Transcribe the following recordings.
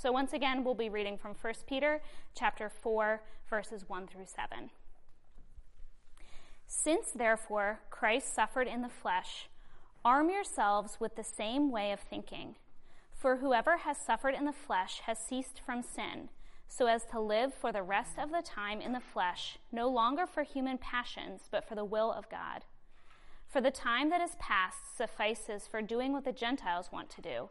So once again, we'll be reading from 1 Peter chapter 4 verses 1 through 7. Since therefore Christ suffered in the flesh, arm yourselves with the same way of thinking. For whoever has suffered in the flesh has ceased from sin, so as to live for the rest of the time in the flesh, no longer for human passions, but for the will of God. For the time that is past suffices for doing what the Gentiles want to do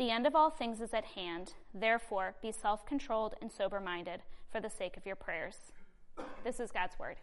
The end of all things is at hand. Therefore, be self controlled and sober minded for the sake of your prayers. This is God's word.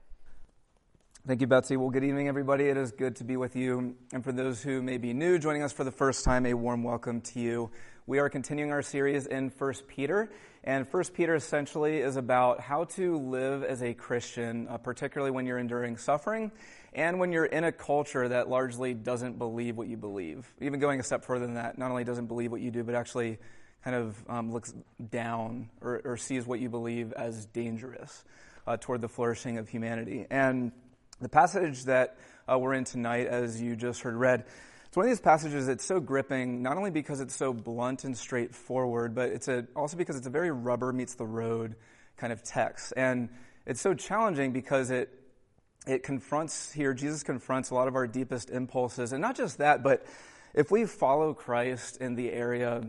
Thank you, Betsy. Well, good evening, everybody. It is good to be with you. And for those who may be new, joining us for the first time, a warm welcome to you. We are continuing our series in 1 Peter. And 1 Peter essentially is about how to live as a Christian, uh, particularly when you're enduring suffering and when you're in a culture that largely doesn't believe what you believe. Even going a step further than that, not only doesn't believe what you do, but actually kind of um, looks down or, or, sees what you believe as dangerous uh, toward the flourishing of humanity. And the passage that uh, we're in tonight, as you just heard read, it's one of these passages that's so gripping, not only because it's so blunt and straightforward, but it's a, also because it's a very rubber meets the road kind of text. And it's so challenging because it, it confronts here, Jesus confronts a lot of our deepest impulses. And not just that, but if we follow Christ in the area,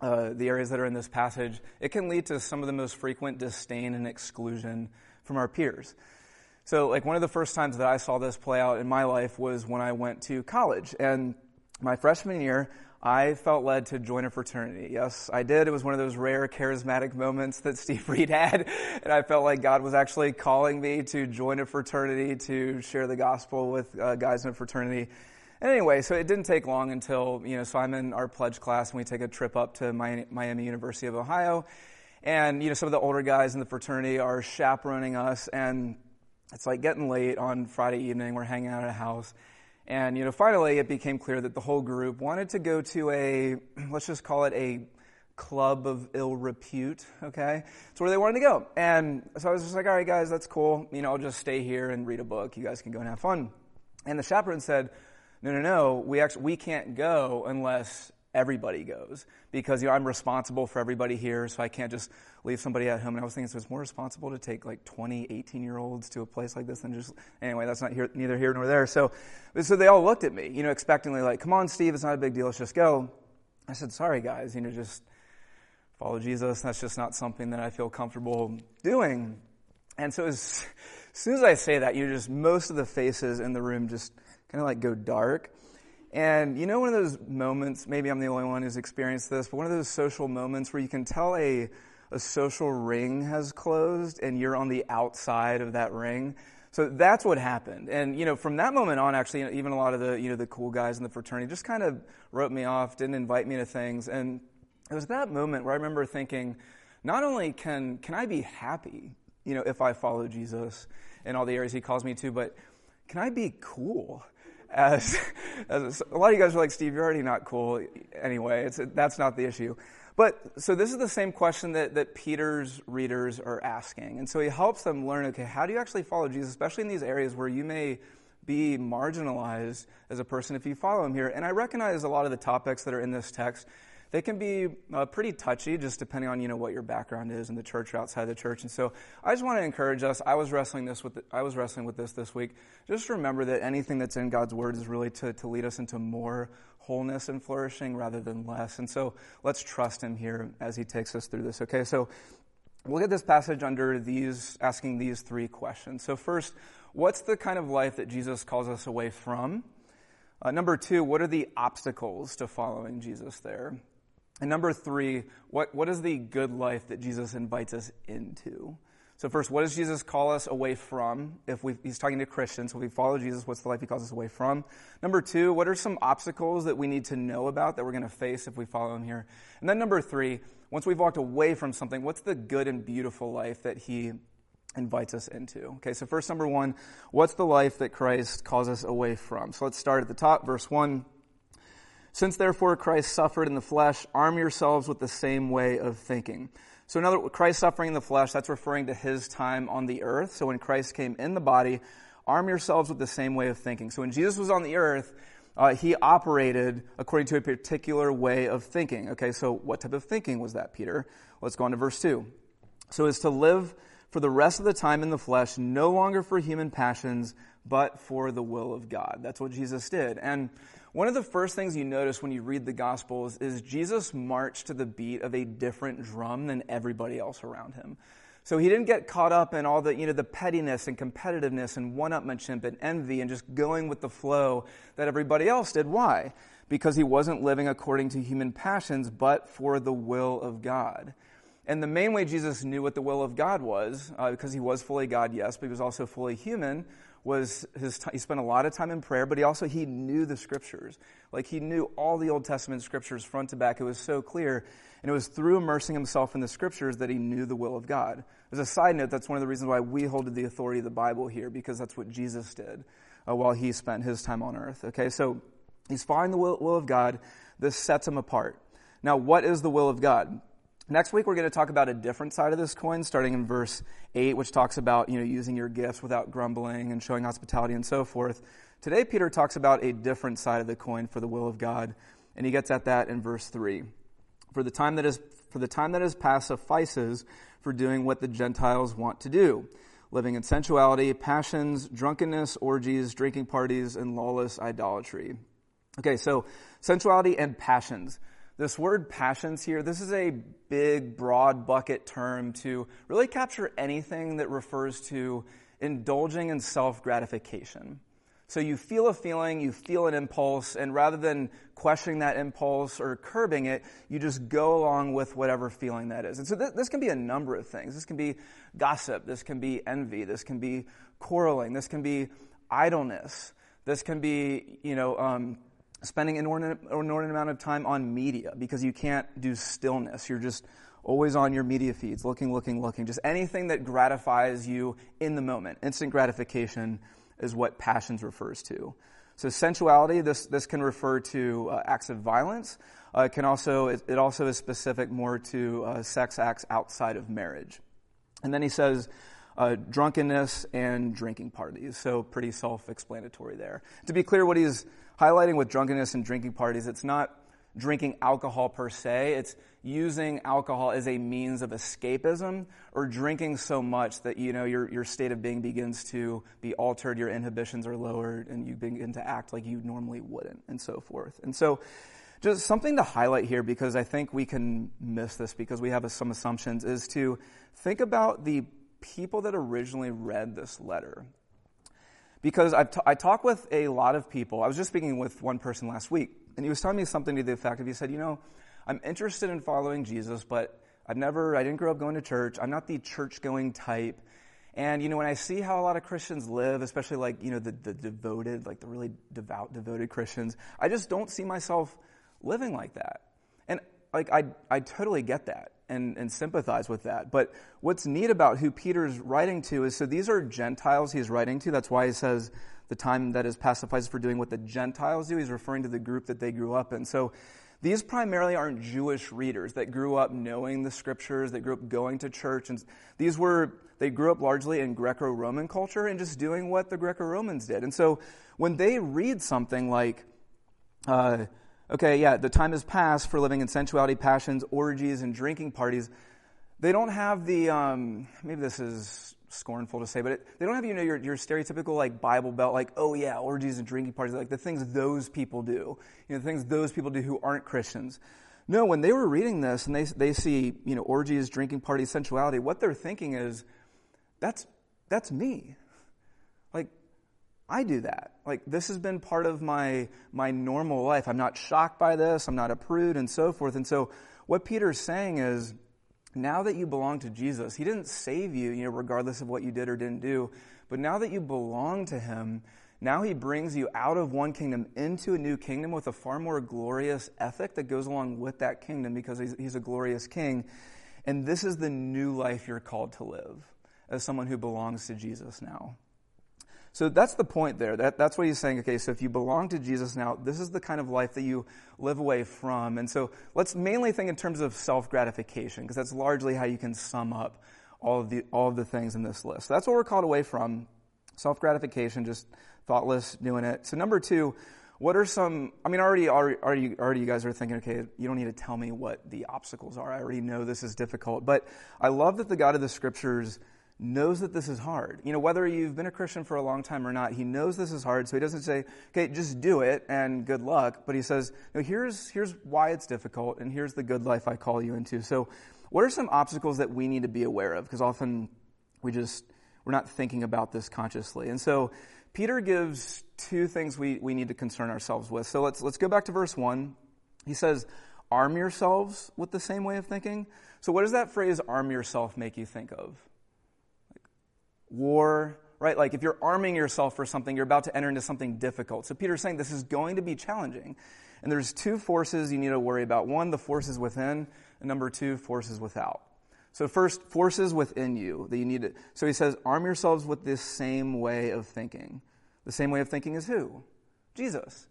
uh, the areas that are in this passage, it can lead to some of the most frequent disdain and exclusion from our peers. So, like, one of the first times that I saw this play out in my life was when I went to college. And my freshman year, I felt led to join a fraternity. Yes, I did. It was one of those rare charismatic moments that Steve Reed had. And I felt like God was actually calling me to join a fraternity to share the gospel with uh, guys in a fraternity. And anyway, so it didn't take long until, you know, so I'm in our pledge class and we take a trip up to Miami University of Ohio. And, you know, some of the older guys in the fraternity are chaperoning us. And it's like getting late on Friday evening. We're hanging out at a house. And, you know, finally it became clear that the whole group wanted to go to a, let's just call it a club of ill repute, okay? It's where they wanted to go. And so I was just like, all right, guys, that's cool. You know, I'll just stay here and read a book. You guys can go and have fun. And the chaperone said, no, no, no, we actually, we can't go unless everybody goes because you know I'm responsible for everybody here, so I can't just leave somebody at home. And I was thinking, so it's more responsible to take like 20, 18 year olds to a place like this than just anyway. That's not here, neither here nor there. So, so they all looked at me, you know, expectantly, like, "Come on, Steve, it's not a big deal. Let's just go." I said, "Sorry, guys, you know, just follow Jesus. That's just not something that I feel comfortable doing." And so as, soon as I say that, you know, just most of the faces in the room just kind of like go dark. And you know, one of those moments, maybe I'm the only one who's experienced this, but one of those social moments where you can tell a, a social ring has closed and you're on the outside of that ring. So that's what happened. And, you know, from that moment on, actually, you know, even a lot of the, you know, the cool guys in the fraternity just kind of wrote me off, didn't invite me to things. And it was that moment where I remember thinking, not only can, can I be happy, you know, if I follow Jesus in all the areas he calls me to, but can I be cool? As, as a lot of you guys are like, Steve, you're already not cool anyway. It's, that's not the issue. But so this is the same question that, that Peter's readers are asking. And so he helps them learn, okay, how do you actually follow Jesus, especially in these areas where you may be marginalized as a person if you follow him here. And I recognize a lot of the topics that are in this text they can be uh, pretty touchy, just depending on you know what your background is in the church or outside the church. And so, I just want to encourage us. I was wrestling this with the, I was wrestling with this this week. Just remember that anything that's in God's word is really to, to lead us into more wholeness and flourishing rather than less. And so, let's trust Him here as He takes us through this. Okay, so we'll get this passage under these asking these three questions. So first, what's the kind of life that Jesus calls us away from? Uh, number two, what are the obstacles to following Jesus there? And number three, what, what is the good life that Jesus invites us into? So first, what does Jesus call us away from? If we, he's talking to Christians, so if we follow Jesus, what's the life he calls us away from? Number two, what are some obstacles that we need to know about that we're going to face if we follow him here? And then number three, once we've walked away from something, what's the good and beautiful life that he invites us into? Okay, so first, number one, what's the life that Christ calls us away from? So let's start at the top, verse one. Since therefore Christ suffered in the flesh, arm yourselves with the same way of thinking. So, in other Christ suffering in the flesh, that's referring to his time on the earth. So, when Christ came in the body, arm yourselves with the same way of thinking. So, when Jesus was on the earth, uh, he operated according to a particular way of thinking. Okay, so what type of thinking was that, Peter? Let's go on to verse 2. So, as to live for the rest of the time in the flesh, no longer for human passions, but for the will of God. That's what Jesus did. And one of the first things you notice when you read the Gospels is Jesus marched to the beat of a different drum than everybody else around him. So he didn't get caught up in all the, you know, the pettiness and competitiveness and one-upmanship and envy and just going with the flow that everybody else did. Why? Because he wasn't living according to human passions, but for the will of God. And the main way Jesus knew what the will of God was, uh, because he was fully God, yes, but he was also fully human, was his t- he spent a lot of time in prayer, but he also he knew the scriptures. Like he knew all the Old Testament scriptures front to back. It was so clear. And it was through immersing himself in the scriptures that he knew the will of God. As a side note, that's one of the reasons why we hold to the authority of the Bible here, because that's what Jesus did uh, while he spent his time on earth. Okay, so he's following the will, will of God. This sets him apart. Now, what is the will of God? Next week, we're going to talk about a different side of this coin, starting in verse 8, which talks about, you know, using your gifts without grumbling and showing hospitality and so forth. Today, Peter talks about a different side of the coin for the will of God, and he gets at that in verse 3. For the time that is, for the time that is past suffices for doing what the Gentiles want to do, living in sensuality, passions, drunkenness, orgies, drinking parties, and lawless idolatry. Okay, so sensuality and passions. This word passions here, this is a big, broad bucket term to really capture anything that refers to indulging in self gratification. So you feel a feeling, you feel an impulse, and rather than questioning that impulse or curbing it, you just go along with whatever feeling that is. And so th- this can be a number of things. This can be gossip, this can be envy, this can be quarreling, this can be idleness, this can be, you know, um, spending an inordinate, inordinate amount of time on media because you can't do stillness. You're just always on your media feeds, looking, looking, looking. Just anything that gratifies you in the moment. Instant gratification is what passions refers to. So sensuality, this, this can refer to uh, acts of violence. Uh, it can also, it, it, also is specific more to uh, sex acts outside of marriage. And then he says, uh, drunkenness and drinking parties. So pretty self-explanatory there. To be clear, what he's highlighting with drunkenness and drinking parties, it's not drinking alcohol per se, it's using alcohol as a means of escapism or drinking so much that you know your, your state of being begins to be altered, your inhibitions are lowered, and you begin to act like you normally wouldn't, and so forth. And so just something to highlight here because I think we can miss this because we have some assumptions is to think about the people that originally read this letter because I've t- I talk with a lot of people. I was just speaking with one person last week, and he was telling me something to the effect of he said, You know, I'm interested in following Jesus, but I've never, I didn't grow up going to church. I'm not the church going type. And, you know, when I see how a lot of Christians live, especially like, you know, the, the devoted, like the really devout, devoted Christians, I just don't see myself living like that. And, like, I, I totally get that and, and sympathize with that. But what's neat about who Peter's writing to is so these are Gentiles he's writing to. That's why he says the time that is pacifies for doing what the Gentiles do. He's referring to the group that they grew up in. So these primarily aren't Jewish readers that grew up knowing the scriptures, that grew up going to church. And these were, they grew up largely in Greco Roman culture and just doing what the Greco Romans did. And so when they read something like, uh, okay, yeah, the time has passed for living in sensuality, passions, orgies, and drinking parties. They don't have the, um, maybe this is scornful to say, but it, they don't have, you know, your, your stereotypical, like, Bible belt, like, oh, yeah, orgies and drinking parties, like the things those people do, you know, the things those people do who aren't Christians. No, when they were reading this and they, they see, you know, orgies, drinking parties, sensuality, what they're thinking is, that's, that's me. I do that. Like, this has been part of my, my normal life. I'm not shocked by this. I'm not a prude and so forth. And so, what Peter's saying is, now that you belong to Jesus, He didn't save you, you know, regardless of what you did or didn't do, but now that you belong to Him, now He brings you out of one kingdom into a new kingdom with a far more glorious ethic that goes along with that kingdom because He's, he's a glorious King. And this is the new life you're called to live as someone who belongs to Jesus now. So that's the point there. That, that's what he's saying. Okay, so if you belong to Jesus now, this is the kind of life that you live away from. And so let's mainly think in terms of self gratification, because that's largely how you can sum up all of the all of the things in this list. So that's what we're called away from. Self gratification, just thoughtless doing it. So number two, what are some? I mean, already, already, already, already, you guys are thinking, okay, you don't need to tell me what the obstacles are. I already know this is difficult. But I love that the God of the Scriptures knows that this is hard. You know, whether you've been a Christian for a long time or not, he knows this is hard, so he doesn't say, okay, just do it and good luck, but he says, no, here's, here's why it's difficult and here's the good life I call you into. So, what are some obstacles that we need to be aware of? Because often we just, we're not thinking about this consciously. And so, Peter gives two things we, we need to concern ourselves with. So let's, let's go back to verse 1. He says, arm yourselves with the same way of thinking. So what does that phrase, arm yourself, make you think of? War, right? Like if you're arming yourself for something, you're about to enter into something difficult. So Peter's saying this is going to be challenging. And there's two forces you need to worry about. One, the forces within, and number two, forces without. So first, forces within you that you need to. So he says, arm yourselves with this same way of thinking. The same way of thinking is who? Jesus.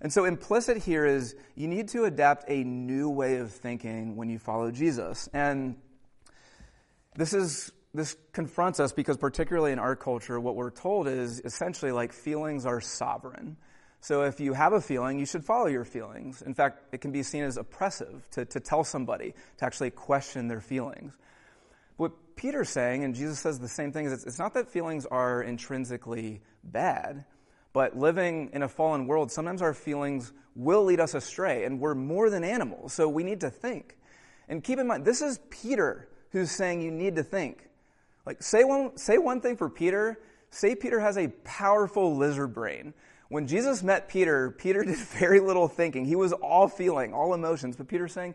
And so implicit here is you need to adapt a new way of thinking when you follow Jesus. And this is this confronts us because, particularly in our culture, what we're told is essentially like feelings are sovereign. So if you have a feeling, you should follow your feelings. In fact, it can be seen as oppressive to, to tell somebody, to actually question their feelings. What Peter's saying, and Jesus says the same thing, is it's, it's not that feelings are intrinsically bad, but living in a fallen world, sometimes our feelings will lead us astray, and we're more than animals, so we need to think. And keep in mind, this is Peter who's saying you need to think. Like, say one, say one thing for Peter. Say Peter has a powerful lizard brain. When Jesus met Peter, Peter did very little thinking. He was all feeling, all emotions. But Peter's saying,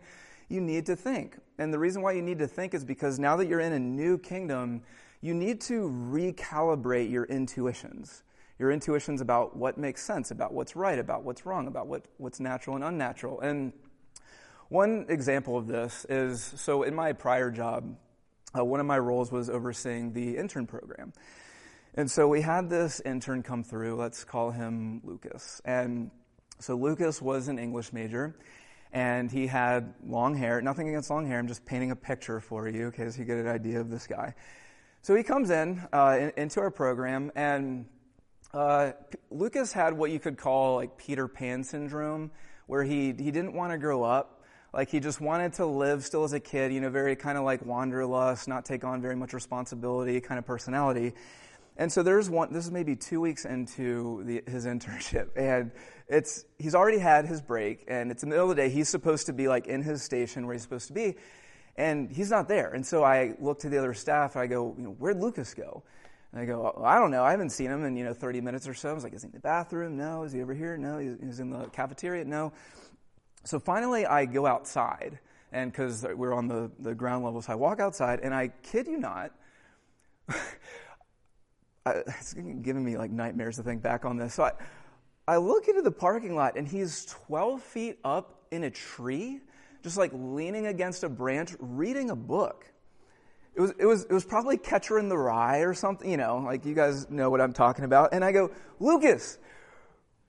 you need to think. And the reason why you need to think is because now that you're in a new kingdom, you need to recalibrate your intuitions. Your intuitions about what makes sense, about what's right, about what's wrong, about what, what's natural and unnatural. And one example of this is so in my prior job, uh, one of my roles was overseeing the intern program. And so we had this intern come through, let's call him Lucas. And so Lucas was an English major, and he had long hair. Nothing against long hair, I'm just painting a picture for you, okay, so you get an idea of this guy. So he comes in, uh, in into our program, and uh, Lucas had what you could call like Peter Pan syndrome, where he, he didn't want to grow up like he just wanted to live still as a kid, you know, very kind of like wanderlust, not take on very much responsibility kind of personality. And so there's one, this is maybe two weeks into the, his internship, and it's, he's already had his break, and it's the middle of the day. He's supposed to be like in his station where he's supposed to be, and he's not there. And so I look to the other staff, and I go, you know, where'd Lucas go? And I go, oh, I don't know. I haven't seen him in, you know, 30 minutes or so. I was like, is he in the bathroom? No. Is he over here? No. He's in the cafeteria? No. So finally, I go outside, and because we're on the, the ground level, so I walk outside, and I kid you not, it's giving me like nightmares to think back on this. So I, I look into the parking lot, and he's 12 feet up in a tree, just like leaning against a branch, reading a book. It was, it was, it was probably Catcher in the Rye or something, you know, like you guys know what I'm talking about. And I go, Lucas,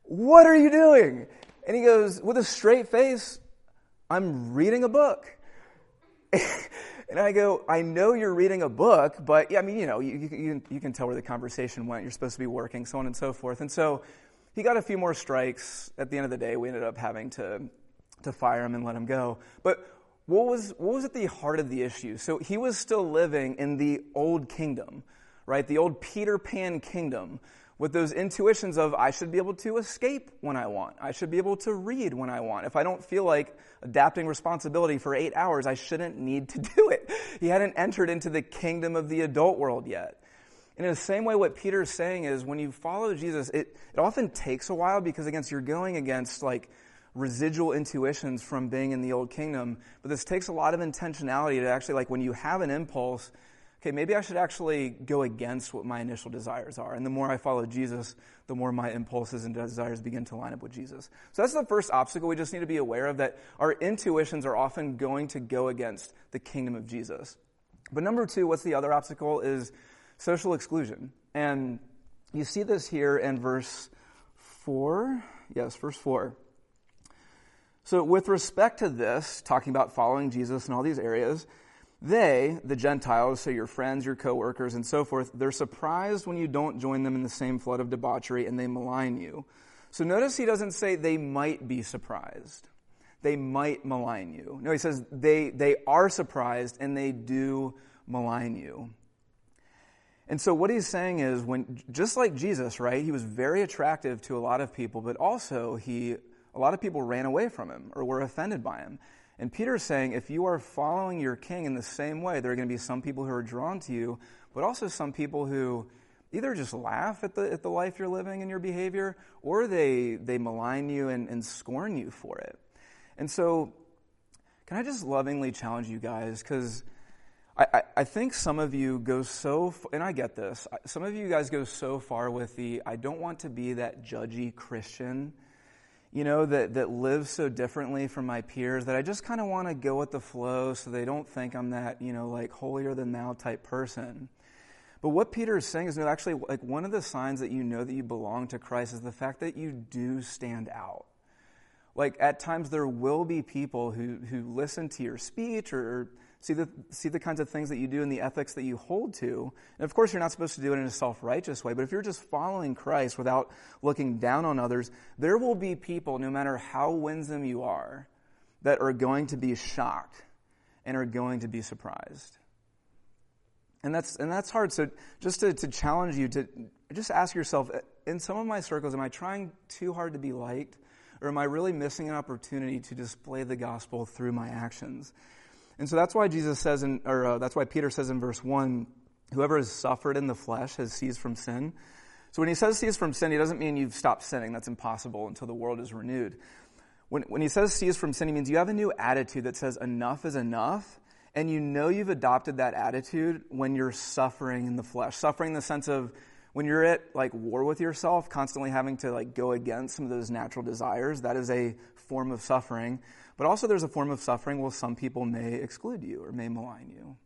what are you doing? And he goes, with a straight face, I'm reading a book. and I go, I know you're reading a book, but yeah, I mean, you know, you, you, you can tell where the conversation went. You're supposed to be working, so on and so forth. And so he got a few more strikes. At the end of the day, we ended up having to, to fire him and let him go. But what was, what was at the heart of the issue? So he was still living in the old kingdom, right? The old Peter Pan kingdom with those intuitions of I should be able to escape when I want. I should be able to read when I want. If I don't feel like adapting responsibility for eight hours, I shouldn't need to do it. He hadn't entered into the kingdom of the adult world yet. And in the same way, what Peter is saying is when you follow Jesus, it, it often takes a while because, against you're going against like residual intuitions from being in the old kingdom, but this takes a lot of intentionality to actually, like, when you have an impulse, okay, maybe I should actually go against what my initial desires are. And the more I follow Jesus, the more my impulses and desires begin to line up with Jesus. So that's the first obstacle we just need to be aware of that our intuitions are often going to go against the kingdom of Jesus. But number two, what's the other obstacle is social exclusion. And you see this here in verse 4. Yes, verse 4. So, with respect to this, talking about following Jesus in all these areas, they, the Gentiles, so your friends, your coworkers, and so forth, they're surprised when you don't join them in the same flood of debauchery and they malign you. So notice he doesn't say they might be surprised. They might malign you. No, he says they, they are surprised and they do malign you. And so what he's saying is when just like Jesus, right? He was very attractive to a lot of people, but also he a lot of people ran away from him or were offended by him. And Peter's saying if you are following your king in the same way, there are going to be some people who are drawn to you, but also some people who either just laugh at the, at the life you're living and your behavior, or they, they malign you and, and scorn you for it. And so, can I just lovingly challenge you guys? Because I, I, I, think some of you go so, and I get this, some of you guys go so far with the, I don't want to be that judgy Christian you know, that, that lives so differently from my peers that I just kind of want to go with the flow so they don't think I'm that, you know, like holier than thou type person. But what Peter is saying is no, actually, like one of the signs that you know that you belong to Christ is the fact that you do stand out. Like at times there will be people who, who listen to your speech or see the, see the kinds of things that you do and the ethics that you hold to. And of course, you're not supposed to do it in a self righteous way, but if you're just following Christ without looking down on others, there will be people, no matter how winsome you are, that are going to be shocked and are going to be surprised. And that's, and that's hard. So just to, to challenge you to just ask yourself, in some of my circles, am I trying too hard to be liked? Or am I really missing an opportunity to display the gospel through my actions? And so that's why Jesus says, in, or uh, that's why Peter says in verse 1, whoever has suffered in the flesh has ceased from sin. So when he says cease from sin, he doesn't mean you've stopped sinning. That's impossible until the world is renewed. When, when he says cease from sin, he means you have a new attitude that says enough is enough. And you know you've adopted that attitude when you're suffering in the flesh. Suffering in the sense of when you're at like war with yourself, constantly having to like go against some of those natural desires. That is a form of suffering. But also, there's a form of suffering where some people may exclude you or may malign you.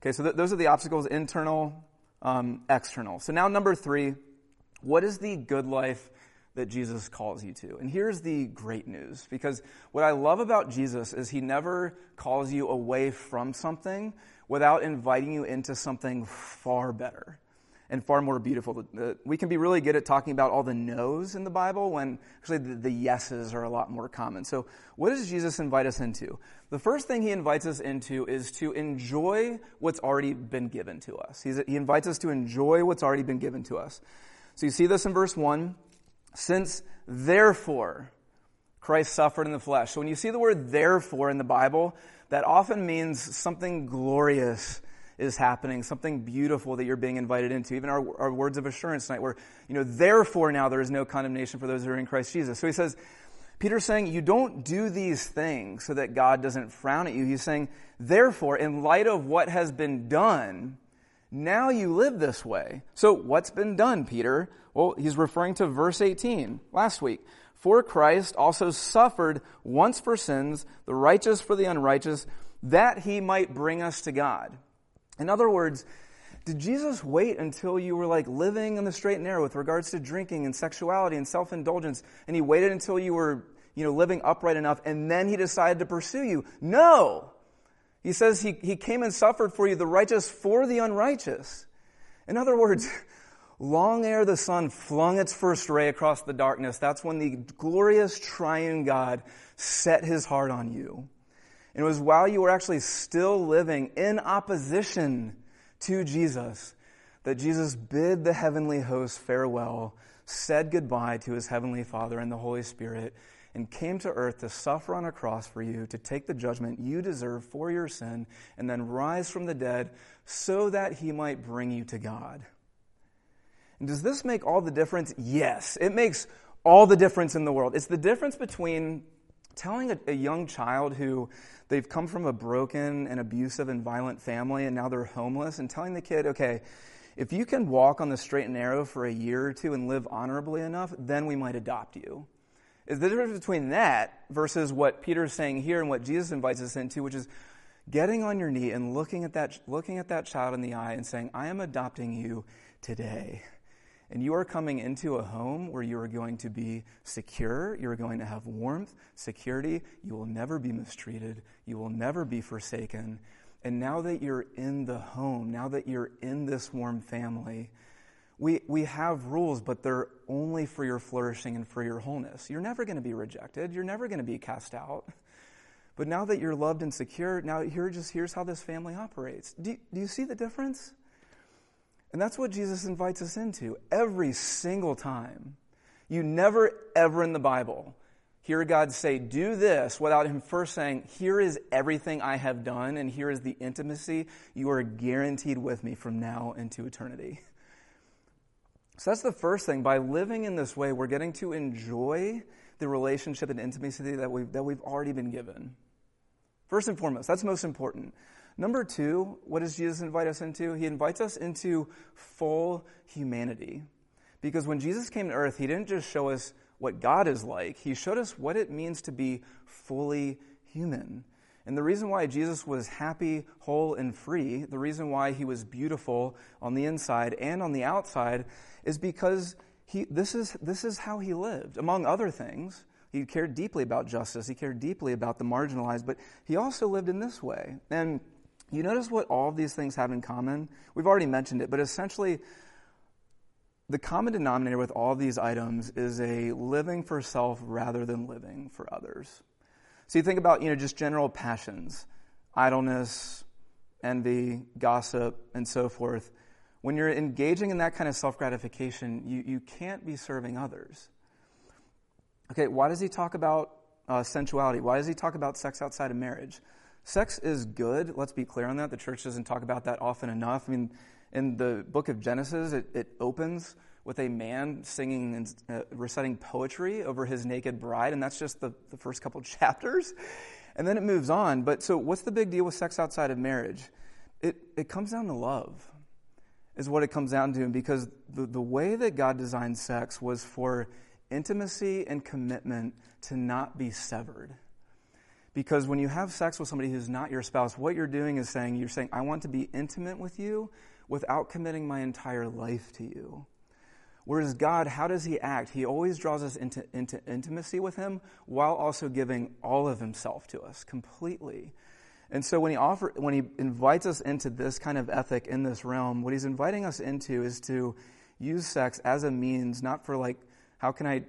Okay, so th- those are the obstacles internal, um, external. So now, number three, what is the good life that Jesus calls you to? And here's the great news because what I love about Jesus is he never calls you away from something without inviting you into something far better and far more beautiful. Uh, we can be really good at talking about all the no's in the Bible when actually the, the, yeses are a lot more common. So, what does Jesus invite us into? The first thing he invites us into is to enjoy what's already been given to us. He's, he invites us to enjoy what's already been given to us. So, you see this in verse 1. Since therefore Christ suffered in the flesh. So, when you see the word therefore in the Bible, that often means something glorious is happening, something beautiful that you're being invited into. Even our, our words of assurance tonight, where, you know, therefore now there is no condemnation for those who are in Christ Jesus. So he says, Peter's saying, you don't do these things so that God doesn't frown at you. He's saying, therefore, in light of what has been done, now you live this way. So what's been done, Peter? Well, he's referring to verse 18 last week. For Christ also suffered once for sins, the righteous for the unrighteous, that he might bring us to God. In other words, did Jesus wait until you were like living on the straight and narrow with regards to drinking and sexuality and self indulgence, and he waited until you were, you know, living upright enough, and then he decided to pursue you? No! He says he, he came and suffered for you, the righteous for the unrighteous. In other words, long ere the sun flung its first ray across the darkness, that's when the glorious triune God set his heart on you. And it was while you were actually still living in opposition to Jesus that Jesus bid the heavenly host farewell, said goodbye to his heavenly Father and the Holy Spirit, and came to earth to suffer on a cross for you, to take the judgment you deserve for your sin, and then rise from the dead so that he might bring you to God. And does this make all the difference? Yes, it makes all the difference in the world. It's the difference between telling a, a, young child who they've come from a broken and abusive and violent family and now they're homeless and telling the kid, okay, if you can walk on the straight and narrow for a year or two and live honorably enough, then we might adopt you. Is the difference between that versus what Peter's saying here and what Jesus invites us into, which is getting on your knee and looking at that, looking at that child in the eye and saying, I am adopting you today. And you are coming into a home where you are going to be secure. You're going to have warmth, security. You will never be mistreated. You will never be forsaken. And now that you're in the home, now that you're in this warm family, we, we have rules, but they're only for your flourishing and for your wholeness. You're never going to be rejected. You're never going to be cast out. But now that you're loved and secure, now here just here's how this family operates. Do, do you see the difference? And that's what Jesus invites us into every single time. You never, ever in the Bible hear God say, Do this, without Him first saying, Here is everything I have done, and here is the intimacy you are guaranteed with me from now into eternity. So that's the first thing. By living in this way, we're getting to enjoy the relationship and intimacy that we've, that we've already been given. First and foremost, that's most important. Number two, what does Jesus invite us into? He invites us into full humanity. Because when Jesus came to earth, he didn't just show us what God is like, he showed us what it means to be fully human. And the reason why Jesus was happy, whole, and free, the reason why he was beautiful on the inside and on the outside, is because he, this, is, this is how he lived, among other things. He cared deeply about justice. He cared deeply about the marginalized, but he also lived in this way. And you notice what all of these things have in common? We've already mentioned it, but essentially, the common denominator with all these items is a living for self rather than living for others. So you think about, you know, just general passions, idleness, envy, gossip, and so forth. When you're engaging in that kind of self gratification, you, you can't be serving others. Okay, why does he talk about uh, sensuality? Why does he talk about sex outside of marriage? Sex is good. Let's be clear on that. The church doesn't talk about that often enough. I mean, in the book of Genesis, it, it opens with a man singing and uh, reciting poetry over his naked bride, and that's just the, the first couple chapters. And then it moves on. But so, what's the big deal with sex outside of marriage? It, it comes down to love, is what it comes down to. Because the, the way that God designed sex was for intimacy and commitment to not be severed. Because when you have sex with somebody who's not your spouse, what you're doing is saying, you're saying, I want to be intimate with you without committing my entire life to you. Whereas God, how does He act? He always draws us into, into intimacy with Him while also giving all of Himself to us completely. And so when he, offer, when he invites us into this kind of ethic in this realm, what He's inviting us into is to use sex as a means, not for like, how can I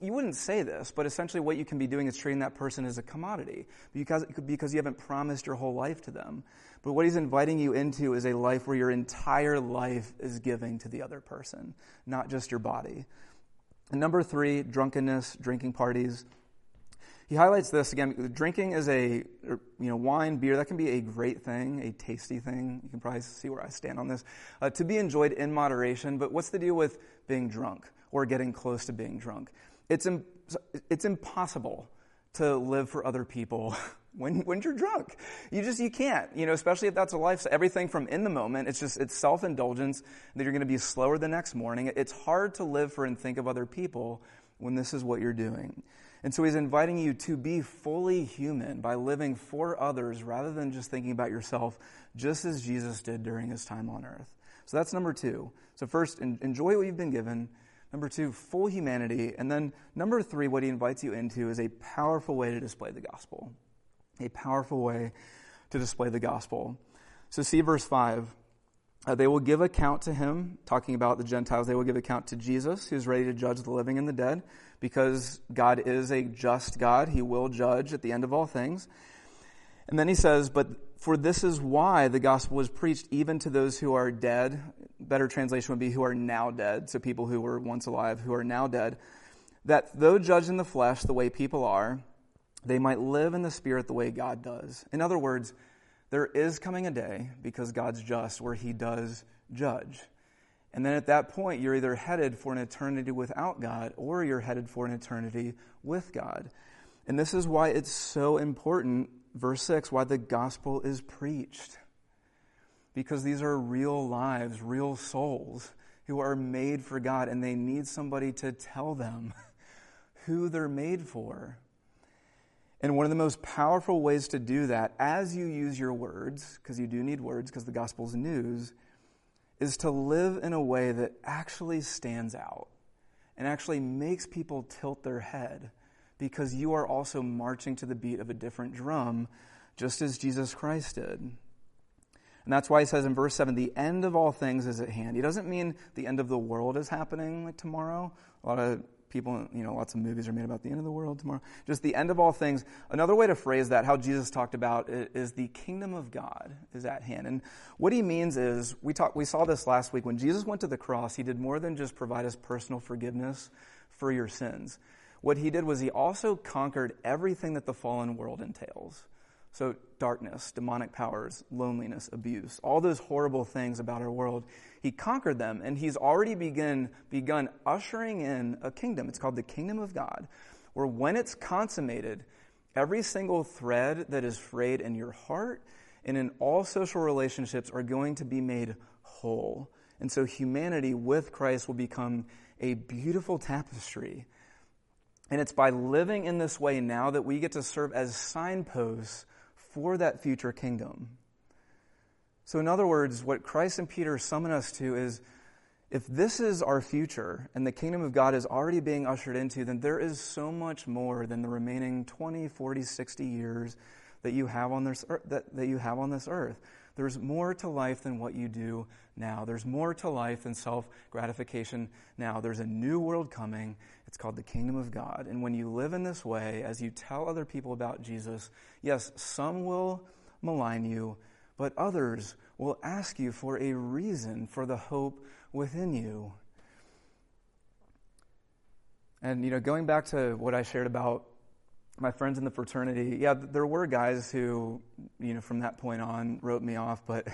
you wouldn't say this, but essentially what you can be doing is treating that person as a commodity because, because you haven't promised your whole life to them. But what he's inviting you into is a life where your entire life is giving to the other person, not just your body. And number three, drunkenness, drinking parties. He highlights this again. Drinking is a, you know, wine, beer, that can be a great thing, a tasty thing. You can probably see where I stand on this. Uh, to be enjoyed in moderation, but what's the deal with being drunk or getting close to being drunk? It's, Im- it's impossible to live for other people when, when you're drunk. You just, you can't, you know, especially if that's a life, everything from in the moment, it's just, it's self-indulgence that you're going to be slower the next morning. It's hard to live for and think of other people when this is what you're doing. And so he's inviting you to be fully human by living for others rather than just thinking about yourself, just as Jesus did during his time on earth. So that's number two. So first, enjoy what you've been given. Number two, full humanity. And then number three, what he invites you into is a powerful way to display the gospel. A powerful way to display the gospel. So see verse 5. Uh, they will give account to him, talking about the Gentiles. They will give account to Jesus, who's ready to judge the living and the dead, because God is a just God. He will judge at the end of all things. And then he says, But for this is why the gospel was preached even to those who are dead. Better translation would be who are now dead. So people who were once alive who are now dead. That though judged in the flesh the way people are, they might live in the spirit the way God does. In other words, there is coming a day, because God's just, where he does judge. And then at that point, you're either headed for an eternity without God or you're headed for an eternity with God. And this is why it's so important, verse 6, why the gospel is preached. Because these are real lives, real souls who are made for God, and they need somebody to tell them who they're made for. And one of the most powerful ways to do that, as you use your words, because you do need words, because the gospel's news, is to live in a way that actually stands out and actually makes people tilt their head because you are also marching to the beat of a different drum, just as Jesus Christ did. And that's why he says in verse 7, the end of all things is at hand. He doesn't mean the end of the world is happening like tomorrow. A lot of people, you know, lots of movies are made about the end of the world tomorrow. Just the end of all things. Another way to phrase that, how Jesus talked about it, is the kingdom of God is at hand. And what he means is, we talked, we saw this last week. When Jesus went to the cross, he did more than just provide us personal forgiveness for your sins. What he did was he also conquered everything that the fallen world entails. So, darkness, demonic powers, loneliness, abuse, all those horrible things about our world, he conquered them, and he's already begun, begun ushering in a kingdom. It's called the kingdom of God, where when it's consummated, every single thread that is frayed in your heart and in all social relationships are going to be made whole. And so humanity with Christ will become a beautiful tapestry. And it's by living in this way now that we get to serve as signposts for that future kingdom. So, in other words, what Christ and Peter summon us to is if this is our future and the kingdom of God is already being ushered into, then there is so much more than the remaining 20, 40, 60 years that you have on this earth, that, that you have on this earth. There's more to life than what you do now. There's more to life than self gratification now. There's a new world coming. It's called the kingdom of God. And when you live in this way, as you tell other people about Jesus, yes, some will malign you, but others will ask you for a reason for the hope within you. And, you know, going back to what I shared about my friends in the fraternity, yeah, there were guys who, you know, from that point on wrote me off, but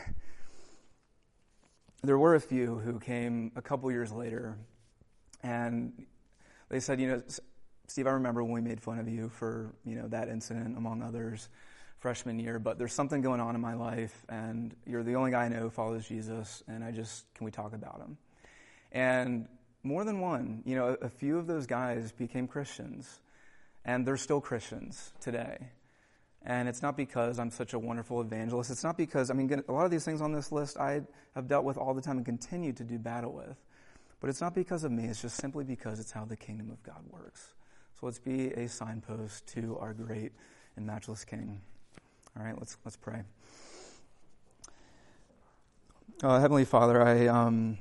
there were a few who came a couple years later and they said, you know, Steve, I remember when we made fun of you for, you know, that incident among others freshman year, but there's something going on in my life and you're the only guy I know who follows Jesus and I just, can we talk about him? And more than one, you know, a, a few of those guys became Christians and they're still Christians today. And it's not because I'm such a wonderful evangelist. It's not because, I mean, a lot of these things on this list I have dealt with all the time and continue to do battle with. But it's not because of me, it's just simply because it's how the kingdom of God works. So let's be a signpost to our great and matchless King. All right, let's, let's pray. Uh, Heavenly Father, I um,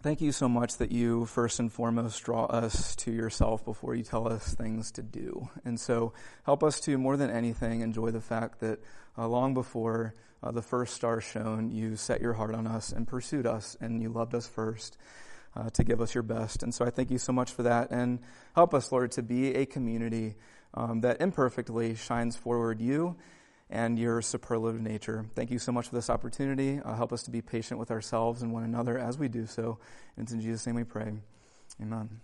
Thank you so much that you first and foremost draw us to yourself before you tell us things to do. And so help us to, more than anything, enjoy the fact that uh, long before uh, the first star shone, you set your heart on us and pursued us, and you loved us first uh, to give us your best. And so I thank you so much for that. And help us, Lord, to be a community um, that imperfectly shines forward you and your superlative nature. Thank you so much for this opportunity. Uh, help us to be patient with ourselves and one another as we do so. And it's in Jesus' name we pray. Amen.